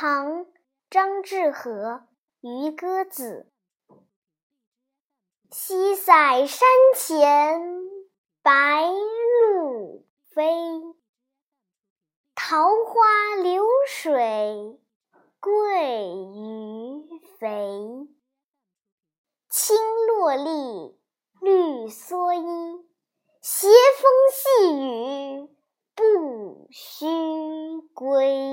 唐张志和渔歌子。西塞山前白鹭飞桃花流水鳜鱼肥。青箬笠绿蓑衣斜风细雨不须归。